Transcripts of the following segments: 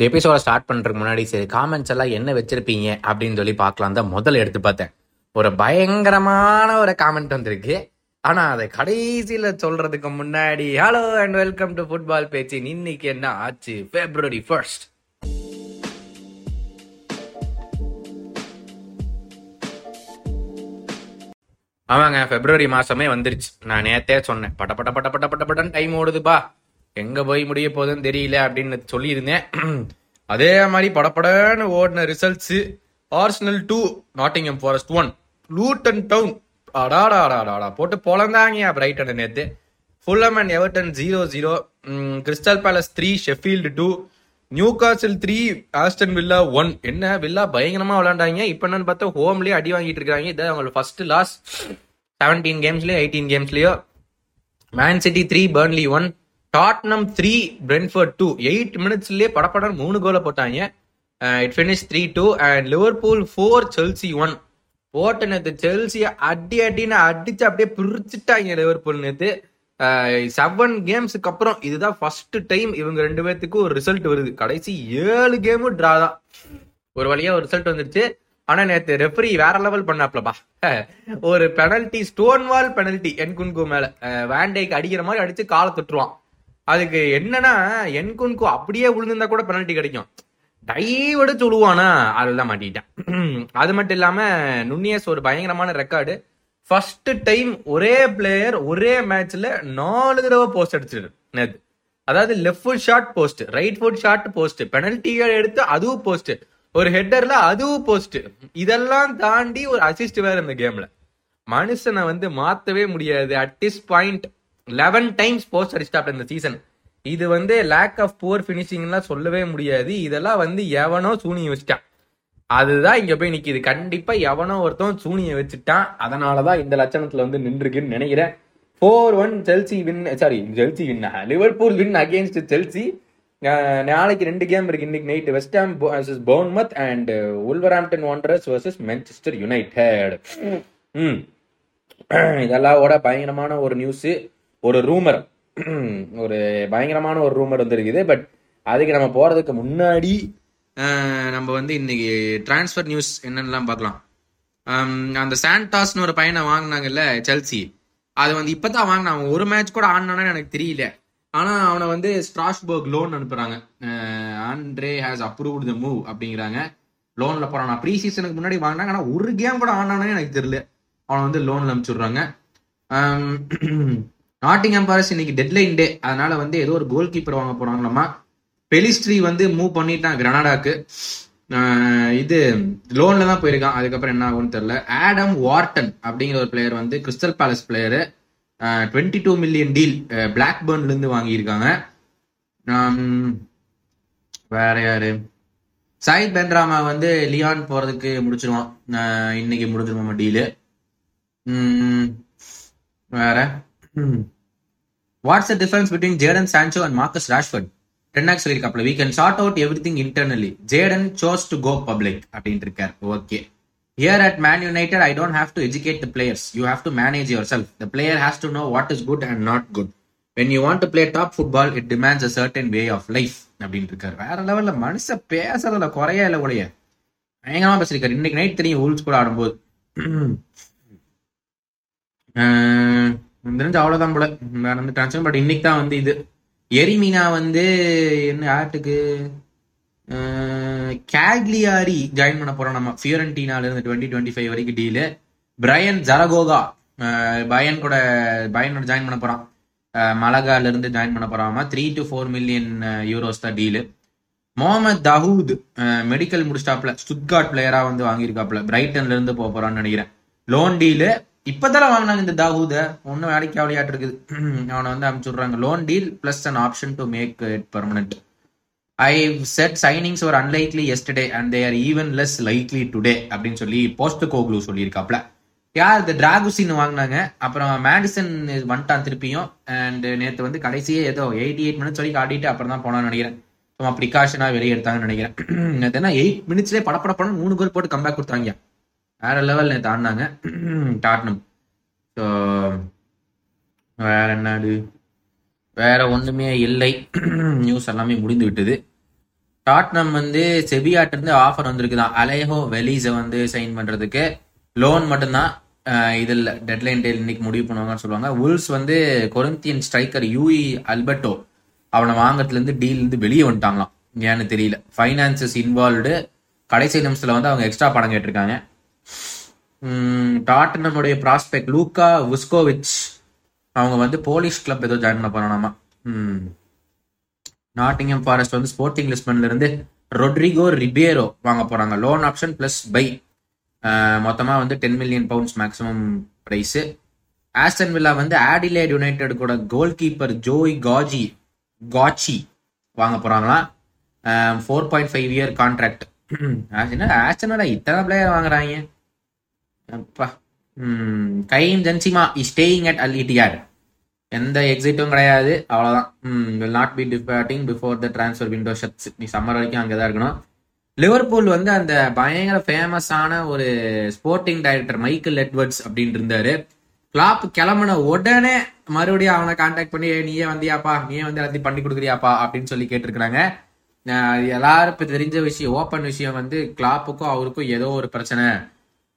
இந்த எபிசோட ஸ்டார்ட் பண்ணுறதுக்கு முன்னாடி சரி காமெண்ட்ஸ் எல்லாம் என்ன வச்சிருப்பீங்க அப்படின்னு சொல்லி பார்க்கலாம். தான் முதல்ல எடுத்து பார்த்தேன். ஒரு பயங்கரமான ஒரு காமெண்ட் வந்திருக்கு. ஆனால் அதை கடைசியில் சொல்றதுக்கு முன்னாடி hello and welcome to football பேச்சு இன்னைக்கு என்ன ஆச்சு? பிப்ரவரி ஃபர்ஸ்ட் ஆமாங்க பிப்ரவரி மாசமே வந்துருச்சு. நான் நேத்தே சொன்னேன் பட்ட பட்ட பட்ட பட்ட பட்ட பட்டன் டைம் ஓடுதுப்பா எங்க போய் முடிய போகுதுன்னு தெரியல அப்படின்னு சொல்லியிருந்தேன். அதே மாதிரி படப்படன்னு ஓடின results Arsenal two Nottingham Forest one Luton Town அடாடாடாடாடா போட்டு பொழந்தாங்க பிரைட்டன் நேத்து. Fulham and Everton zero zero Crystal Palace three Sheffield two Newcastle three Aston Villa one என்ன வில்லா பயங்கரமா விளாண்டாங்க இப்போ என்னன்னு பார்த்தா ஹோம்லயே அடி வாங்கிட்டு இருக்காங்க. இதை அவங்களோட ஃபர்ஸ்ட் லாஸ்ட் செவன்டீன் கேம்ஸ்லயோ eighteen கேம்ஸ்லயோ Man City three Burnley one Tottenham three Brentford two. Eight மினிட்ஸ்லயே படப்படம் மூணு கோலை போட்டாங்க. It finish three two and Liverpool four Chelsea one போட்ட நேற்று செல்சியை அடி அடின்னு அடிச்சு அப்படியே பிரிச்சுட்டாங்க லிவர்பூல் நேற்று செவன் கேம்ஸுக்கு அப்புறம் இதுதான் ஃபர்ஸ்ட் டைம் இவங்க ரெண்டு பேர்த்துக்கும் ஒரு ரிசல்ட் வருது. கடைசி ஏழு கேமும் ட்ரா தான். ஒரு வழியா ஒரு ரிசல்ட் வந்துருச்சு. ஆனா நேத்து ரெஃபரி வேற லெவல் பண்ணாப்லப்பா. ஒரு penalty stone wall penalty Nkunku மேல. வேண்டைக்கு அடிக்கிற மாதிரி அடிச்சு காலை தொட்டுருவான். அதுக்கு என்னன்னா என்குன்கு அப்படியே விழுந்திருந்தா கூட பெனல்ட்டி கிடைக்கும். டைவடு சொல்லுவானா? அதுதான் மாட்டிட்டான் அது மட்டும் இல்லாம நுண்ணியஸ் ஒரு பயங்கரமான ரெக்கார்டு ஃபர்ஸ்ட் டைம் ஒரே பிளேயர் ஒரே மேட்ச்ல நாலு தடவை போஸ்ட் அடிச்சிருக்கு நேத்து. அதாவது left foot shot post right foot shot post பெனல்ட்டிகள் எடுத்து அதுவும் போஸ்ட் ஒரு ஹெட்டர்ல அதுவும் போஸ்ட் இதெல்லாம் தாண்டி ஒரு அசிஸ்ட் வேற இந்த கேம்ல மனுஷனை வந்து மாத்தவே முடியாது. At this point eleven times post அடிச்சிட்டாப்ல இந்த சீசன் இது வந்து லேக் ஆஃப் புவர் ஃபினிஷிங்லாம் சொல்லவே முடியாது. இதெல்லாம் வந்து எவனோ சூனிய வச்சுட்டான். அதுதான் இங்க போய் நிக்குது. கண்டிப்பா எவனோ ஒருத்தன் சூனிய வச்சுட்டான். அதனாலதான் இந்த லட்சணத்துல வந்து நின்றுக்குன்னு நினைக்கிறேன். Four one Chelsea win sorry Chelsea win Liverpool win against Chelsea நாளைக்கு ரெண்டு கேம் இருக்கு இன்னைக்கு night West Ham versus Bournemouth and Wolverhampton Wanderers versus Manchester United ம். இதெல்லாம் ஓட பயங்கரமான ஒரு நியூஸ் ஒரு ரூமர் ஒரு பயங்கரமான ஒரு ரூமர் வந்துருக்குது. பட் அதுக்கு நம்ம போறதுக்கு முன்னாடி நம்ம வந்து இன்னைக்கு டிரான்ஸ்ஃபர் நியூஸ் என்னென்னலாம் பார்க்கலாம். அந்த சாண்டாஸ்னு ஒரு பையனை வாங்கினாங்கல்ல செல்சி. அது வந்து இப்பதான் வாங்கினான். அவன் ஒரு மேட்ச் கூட ஆடினானு எனக்கு தெரியல. ஆனா அவனை வந்து ஸ்ட்ராஸ்பர்க் லோன் அனுப்புறாங்க. Andre has approved the move அப்படிங்கிறாங்க. லோன்ல போறான். ப்ரீ சீசனுக்கு முன்னாடி வாங்கினாங்க. ஆனா ஒரு கேம் கூட ஆனானே எனக்கு தெரியல. அவனை வந்து லோன்ல அனுப்பிச்சுடுறாங்க. நாட்டிங் எம்பாரஸ் இன்னைக்கு டெட்லைன் டே அதனால வந்து ஏதோ ஒரு கோல் கீப்பர் வாங்க போறாங்களாமா? பெலிஸ்ட்ரி வந்து மூவ் பண்ணிட்டான் கிரனாடாக்கு இது லோன்ல தான் போயிருக்கான். அதுக்கப்புறம் என்ன ஆகும்னு தெரியல. ஆடம் வார்டன் அப்படிங்கிற ஒரு பிளேயர் வந்து Crystal Palace player twenty two million deal black பேர்ன்ல இருந்து வாங்கியிருக்காங்க. வேற யாரு? சாயித் பென்ராமா வந்து லியான் போறதுக்கு முடிச்சிருவான். இன்னைக்கு முடிஞ்சிருவான் டீலு வேற? What's the difference between Jadon Sancho and Marcus Rashford ten Hag சொல்லியிருக்காப்ல we can sort out everything internally Jadon chose to go public அப்படின்ட்டு இருக்கார். Okay here at Man United I don't have to educate the players you have to manage yourself the player has to know what is good and not good when you want to play top football it demands a certain way of life அப்படின்ட்டு இருக்காரு. வேற லெவல்ல மனுஷ பேசுறதுல குறையா இல்லை உடைய பயங்கரமா பேசிருக்காரு. இன்னைக்கு நைட் தெரியும் ஊல்ஸ் கூட ஆடும்போது. தெரிஞ்சு அவ்வளவுதான் போல. வேற வந்து ட்ரான்ஸ்ஃபர் பட் இன்னைக்கு தான் வந்து இது. எரிமீனா வந்து என்ன ஆட்டுக்கு கேக்லியாரி ஜாயின் பண்ண போறோம் நம்ம. ஃபியோரண்டினால இருந்து டுவெண்ட்டி டுவெண்ட்டி ஃபைவ் வரைக்கும் டீலு பிரையன் ஜரகோகா பயன் கூட பயனோட ஜாயின் பண்ண போறான். மலகால இருந்து ஜாயின் பண்ண போறாமா three to four million euros தான் டீலு முகமது தஹூத் மெடிக்கல் முடிச்சிட்டாப்ல ஸ்டுட்கார்ட் பிளேயரா வந்து வாங்கியிருக்காப்ல பிரைட்டன்ல இருந்து போக போறான்னு நினைக்கிறேன். லோன் டீலு இப்போதான் வாங்கினாங்க இந்த தாவூத? ஒன்னும் வேலைக்கு விளையாட்டு இருக்குது. அவனை வந்து அனுப்பிச்சுடுறாங்க loan deal plus an option to make it permanent I said signings ஒரு unlikely yesterday and they're even less likely today அப்படின்னு சொல்லி போஸ்ட் கோக்லு சொல்லியிருக்காப்ல யார்? இந்த டிராகுசின் வாங்கினாங்க. அப்புறம் மேடிசன் வந்துட்டான் திருப்பியும். அண்ட் நேற்று வந்து கடைசியே ஏதோ எயிட்டி எயிட் மினிட்ஸ் வரைக்கும் ஆடிட்டு அப்புறம் தான் போனான்னு நினைக்கிறேன். சும்மா ப்ரிகாஷனா வெளியே எடுத்தாங்கன்னு நினைக்கிறேன். நேற்று எயிட் மினிட்ஸ்லேயே படப்பட படம் மூணு கோல் போட்டு கம்பேக் கொடுத்தாங்க வேற லெவல் நேற்று ஆடினாங்க டாட்னம் ஸோ வேற என்னது? வேற ஒன்றுமே இல்லை. நியூஸ் எல்லாமே முடிந்து விட்டது. டாட்னம் வந்து செபியாட்டிருந்து ஆஃபர் ஆஃபர் வந்திருக்குதான் அலேஹோ வெலீஸை வந்து சைன் பண்ணுறதுக்கு லோன் மட்டும்தான் இதில் டெட்லைன் டேல் இன்னைக்கு முடிவு பண்ணுவாங்கன்னு சொல்லுவாங்க. உல்ஸ் வந்து கொரிந்தியன் ஸ்ட்ரைக்கர் யூஇ அல்பர்டோ அவனை வாங்கறதுலேருந்து டீல்லேருந்து டீல் இருந்து வெளியே வந்துட்டாங்களாம். ஏன்னு தெரியல. ஃபைனான்சஸ் இன்வால்வ்டு கடைசி நிமிஷத்தில் வந்து அவங்க எக்ஸ்ட்ரா பணம் கேட்டிருக்காங்க. டாட்டனமுடைய ப்ராஸ்பெக்ட் லூக்கா உஸ்கோவிச் அவங்க வந்து போலீஸ் கிளப் ஏதோ ஜாயின் பண்ண போறானாமா? ம். நாட்டிங்கம் ஃபாரஸ்ட் வந்து ஸ்போர்ட்டிங் லிஸ்பன்ல இருந்து ரொட்ரிகோ ரிபேரோ வாங்க போறாங்க. லோன் ஆப்ஷன் பிளஸ் பை மொத்தமா வந்து ten million pounds maximum price Aston Villa வந்து ஆடிலேட் யுனைடெட் கூட கோல் கீப்பர் ஜோய் காஜி காச்சி வாங்க போறாங்களாம் four point five year contract என்ன ஆஸ்டன் வில்லா இத்தனை பிளேயர் வாங்குறாங்க? அப்பா. Karim Benzema is staying at Al Ittihad எந்த எக்ஸிட்டும் கிடையாது. அவ்வளோதான் will not be departing before the transfer window shuts நீ சம்மர் வரைக்கும் அங்கே தான் இருக்கணும். லிவர்பூல் வந்து அந்த பயங்கர ஃபேமஸான ஒரு ஸ்போர்ட்டிங் டைரக்டர் மைக்கேல் எட்வர்ட்ஸ் அப்படின்னு இருந்தாரு. கிளாப் கிளம்புன உடனே மறுபடியும் அவனை காண்டாக்ட் பண்ணி நீயே வந்தியாப்பா? நீயே வந்து எல்லாத்தையும் பண்ணி கொடுக்குறியாப்பா? அப்படின்னு சொல்லி கேட்டிருக்கிறாங்க. எல்லாருக்கும் எல்லாரும் தெரிஞ்ச விஷயம் ஓப்பன் விஷயம் வந்து கிளாப்புக்கும் அவருக்கும் ஏதோ ஒரு பிரச்சனை.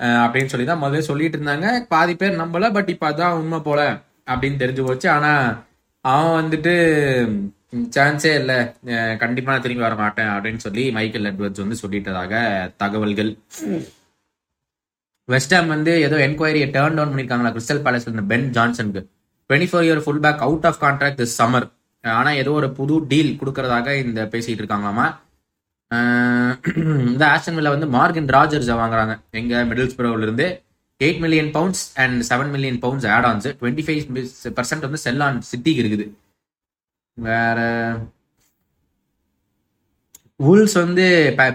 அப்படின்னு சொல்லி தான் முதல்ல சொல்லிட்டு இருந்தாங்க பாதி பேர் நம்பல பட் இப்போ அதான் உண்மை போல அப்படின்னு தெரிஞ்சு போச்சு. ஆனா அவன் வந்துட்டு சான்ஸே இல்லை. கண்டிப்பா நான் திரும்பி வர மாட்டேன் அப்படின்னு சொல்லி மைக்கேல் எட்வர்ட்ஸ் வந்து சொல்லிட்டதாக தகவல்கள். வெஸ்டாம் வந்து ஏதோ என்கொயரியை டேர்ன் டவுன் பண்ணியிருக்காங்களா கிறிஸ்டல் பேலஸ் இருந்த Ben ஜான்சனுக்கு twenty four year full back out of contract this summer ஆனா ஏதோ ஒரு புது டீல் கொடுக்கறதாக இந்த பேசிட்டு இருக்காங்களாமா? இந்த ஆஸ்டன் வில்ல வந்து மார்கன் ராஜர்ஸ் வாங்குறாங்க. எங்க மிடில்ஸ் ப்ரோவில் இருந்து eight million pounds and seven million pounds add ons twenty five percent வந்து செல் ஆன் சிட்டிக்கு இருக்குது. வேற வூல்ஸ் வந்து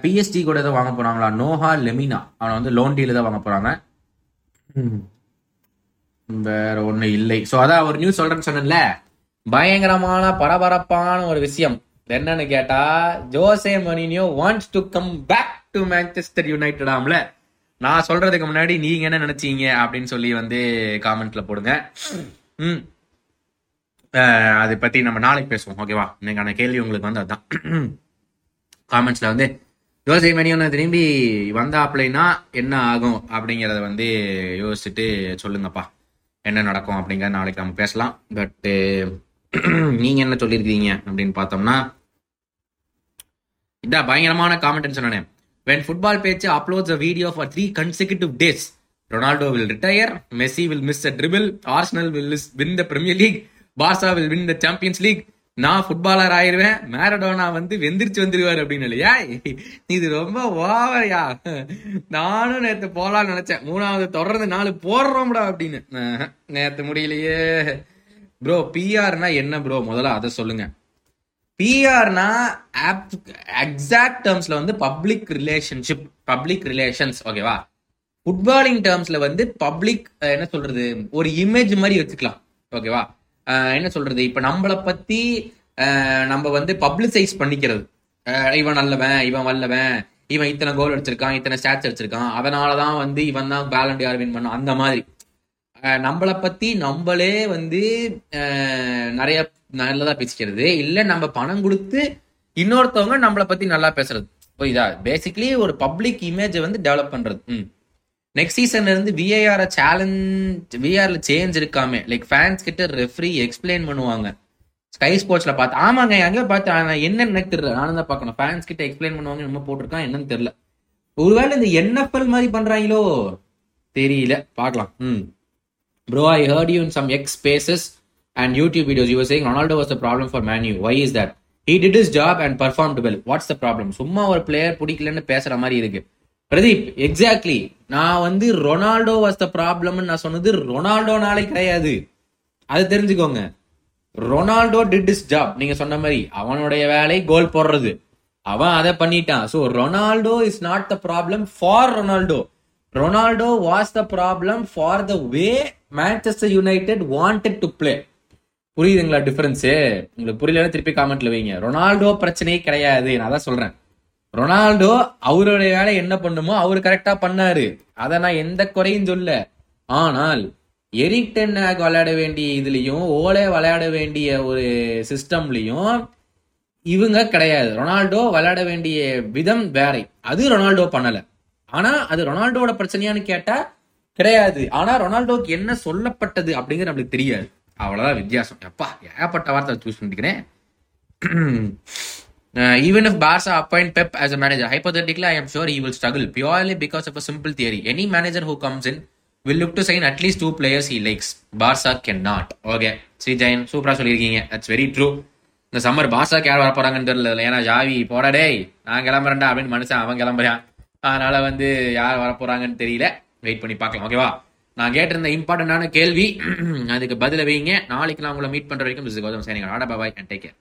பிஎஸ்டி கூட ஏதோ வாங்க போறாங்களா? நோஹா லெமினா அவனை வந்து லோன் டீல தான் வாங்க போறாங்க. வேற ஒண்ணு இல்லை. சோ அதான் ஒரு நியூஸ் சொல்றேன்னு சொன்னேன்ல. பயங்கரமான பரபரப்பான ஒரு விஷயம். என்னன்னு கேட்டா Jose மனினியோ wants to come back to Manchester United ஆம்ல. நான் சொல்றதுக்கு முன்னாடி நீங்க என்ன நினைச்சீங்க அப்படின்னு சொல்லி வந்து காமெண்ட்ல போடுங்க. ம். அதை பத்தி நம்ம நாளைக்கு பேசுவோம். ஓகேவா இன்னைக்கான கேள்வி உங்களுக்கு வந்து அதான். காமெண்ட்ஸ்ல வந்து ஜோசே மணியோன திரும்பி வந்தாப்லைனா என்ன ஆகும் அப்படிங்கறத வந்து யோசிச்சுட்டு சொல்லுங்கப்பா. என்ன நடக்கும் அப்படிங்கிற நாளைக்கு நம்ம பேசலாம். பட்டு நீங்க என்ன சொல்லியிருக்கீங்க அப்படின்னு பார்த்தோம்னா இதான் பயங்கரமான காமெண்ட் சொன்னேன். When football Pechu uploads a video for three consecutive days Ronaldo will retire Messi will miss a treble Arsenal will win the Premier League Barca will win the Champions League நான் footballer ஆயிருவேன் Maradona வந்து வெந்திரிச்சு வந்துருவார் அப்படின்னு இல்லையா? இது ரொம்ப ஓவரையா. நானும் நேற்று போலாம்னு நினைச்சேன். மூணாவது தொடர்ந்து நாலு போடுறோம்டா அப்படின்னு. நேற்று முடியலையே. ப்ரோ பிஆர்னா என்ன ப்ரோ முதல்ல அதை சொல்லுங்க. பிஆர்னா எக்ஸாக்ட் டேர்ம்ஸ்ல வந்து பப்ளிக் ரிலேஷன்ஷிப் பப்ளிக் ரிலேஷன்ஸ் ஓகேவா ஃபுட்பாலிங் டேர்ம்ஸ்ல வந்து பப்ளிக் என்ன சொல்றது? ஒரு இமேஜ் மாதிரி வச்சுக்கலாம் ஓகேவா என்ன சொல்றது? இப்ப நம்மளை பத்தி நம்ம வந்து பப்ளிசைஸ் பண்ணிக்கிறது. இவன் நல்லவன் இவன் வல்லவன் இவன் இத்தனை கோல் அடிச்சிருக்கான் இத்தனை ஸ்டாட்ச் அடிச்சிருக்கான் அதனாலதான் வந்து இவன் தான் பேலண்டியார் வின் பண்ணான் அந்த மாதிரி. நம்மளை பத்தி நம்மளே வந்து நிறைய நல்லதா பேசிக்கிறது. இல்ல நம்ம பணம் கொடுத்து இன்னொருத்தவங்க நம்மளை பத்தி நல்லா பேசுறது. புரியுதா? பேசிக்கலி ஒரு பப்ளிக் இமேஜை வந்து டெவலப் பண்றது. ம். நெக்ஸ்ட் சீசன்ல இருந்து விஐஆர் சேலஞ்ச் விஆர்ல சேஞ்ச் இருக்காமே. லைக் ஃபேன்ஸ் கிட்ட ரெஃப்ரி எக்ஸ்பிளைன் பண்ணுவாங்க. ஸ்கை ஸ்போர்ட்ஸ்ல பார்த்து ஆமாங்க அங்கே பார்த்து ஆனா என்னன்னு எனக்கு தெரியல நானும் தான் பார்க்கணும். ஃபேன்ஸ் கிட்ட எக்ஸ்பிளைன் பண்ணுவாங்க நம்ம போட்டிருக்கான் என்னன்னு தெரியல. ஒருவேளை இந்த என்எஃப்எல் மாதிரி பண்றாங்களோ? தெரியல. பார்க்கலாம். ம். Bro, I heard you in some X spaces and YouTube videos. You were saying Ronaldo was the problem for Man U. Why is that? He did his job and performed well. What's சும்மா ஒரு player பிடிக்கலன்னு பேசுற மாதிரி இருக்கு. Pradeep exactly நான் வந்து Ronaldo was த ப்ராப்ளம்னு நான் சொன்னது ரொனால்டோனாலே கிடையாது. அது தெரிஞ்சுக்கோங்க. ரொனால்டோ டிட் இஸ் ஜாப் நீங்க சொன்ன மாதிரி அவனுடைய வேலை கோல் போடுறது. அவன் அதை பண்ணிட்டான். So Ronaldo is not the problem for Ronaldo Ronaldo was the problem for the way Manchester United wanted to play புரியுதுங்களா டிஃபரன்ஸு உங்களுக்கு புரியலன்னு திருப்பி காமெண்ட்ல வைங்க. ரொனால்டோ பிரச்சனையே கிடையாது. நான் தான் சொல்றேன். ரொனால்டோ அவருடைய வேலை என்ன பண்ணுமோ அவர் கரெக்டா பண்ணாரு. அதை நான் எந்த குறையும் சொல்ல. ஆனால் எரிக் டென்னாக் விளையாட வேண்டிய இதுலயும் ஓலே விளையாட வேண்டிய ஒரு சிஸ்டம்லயும் இவங்க கிடையாது. ரொனால்டோ விளையாட வேண்டிய விதம் வேற. அது ரொனால்டோ பண்ணலை. ஆனா அது ரொனால்டோட பிரச்சனையான்னு கேட்டா கிடையாது. ஆனா ரொனால்டோக்கு என்ன சொல்லப்பட்டது அப்படிங்கிறது நம்மளுக்கு தெரியாது. அவ்வளவுதான் வித்தியாசம். எப்பா ஏகப்பட்ட வார்த்தை சூஸ் பண்ணிக்கிறேன். Even if Barca appoint Pep as a manager manager, I am sure he will struggle purely because of a simple theory any manager who comes in will look to sign at least two players he likes Barca can not okay Sri Jayan சூப்பரா சொல்லியிருக்கீங்க. That's very true இந்த summer பாசாக்கு யார் வர போறாங்கன்னு தெரியல. ஏன்னா Xavi போடாடே நான் கிளம்புறேன்டா அப்படின்னு மனுஷன் அவன் கிளம்புறான். அதனால வந்து யார் வரப்போறாங்கன்னு தெரியல. வெயிட் பண்ணி பார்க்கலாம் ஓகேவா நான் கேட்டிருந்த இம்பார்ட்டன்டான கேள்வி அதுக்கு பதில வைங்க. நாளைக்கு நான் உங்களை மீட் பண்ற வரைக்கும் கௌதம் சேனிங்க ஆடா பாய் அண்ட் டேக் கேர்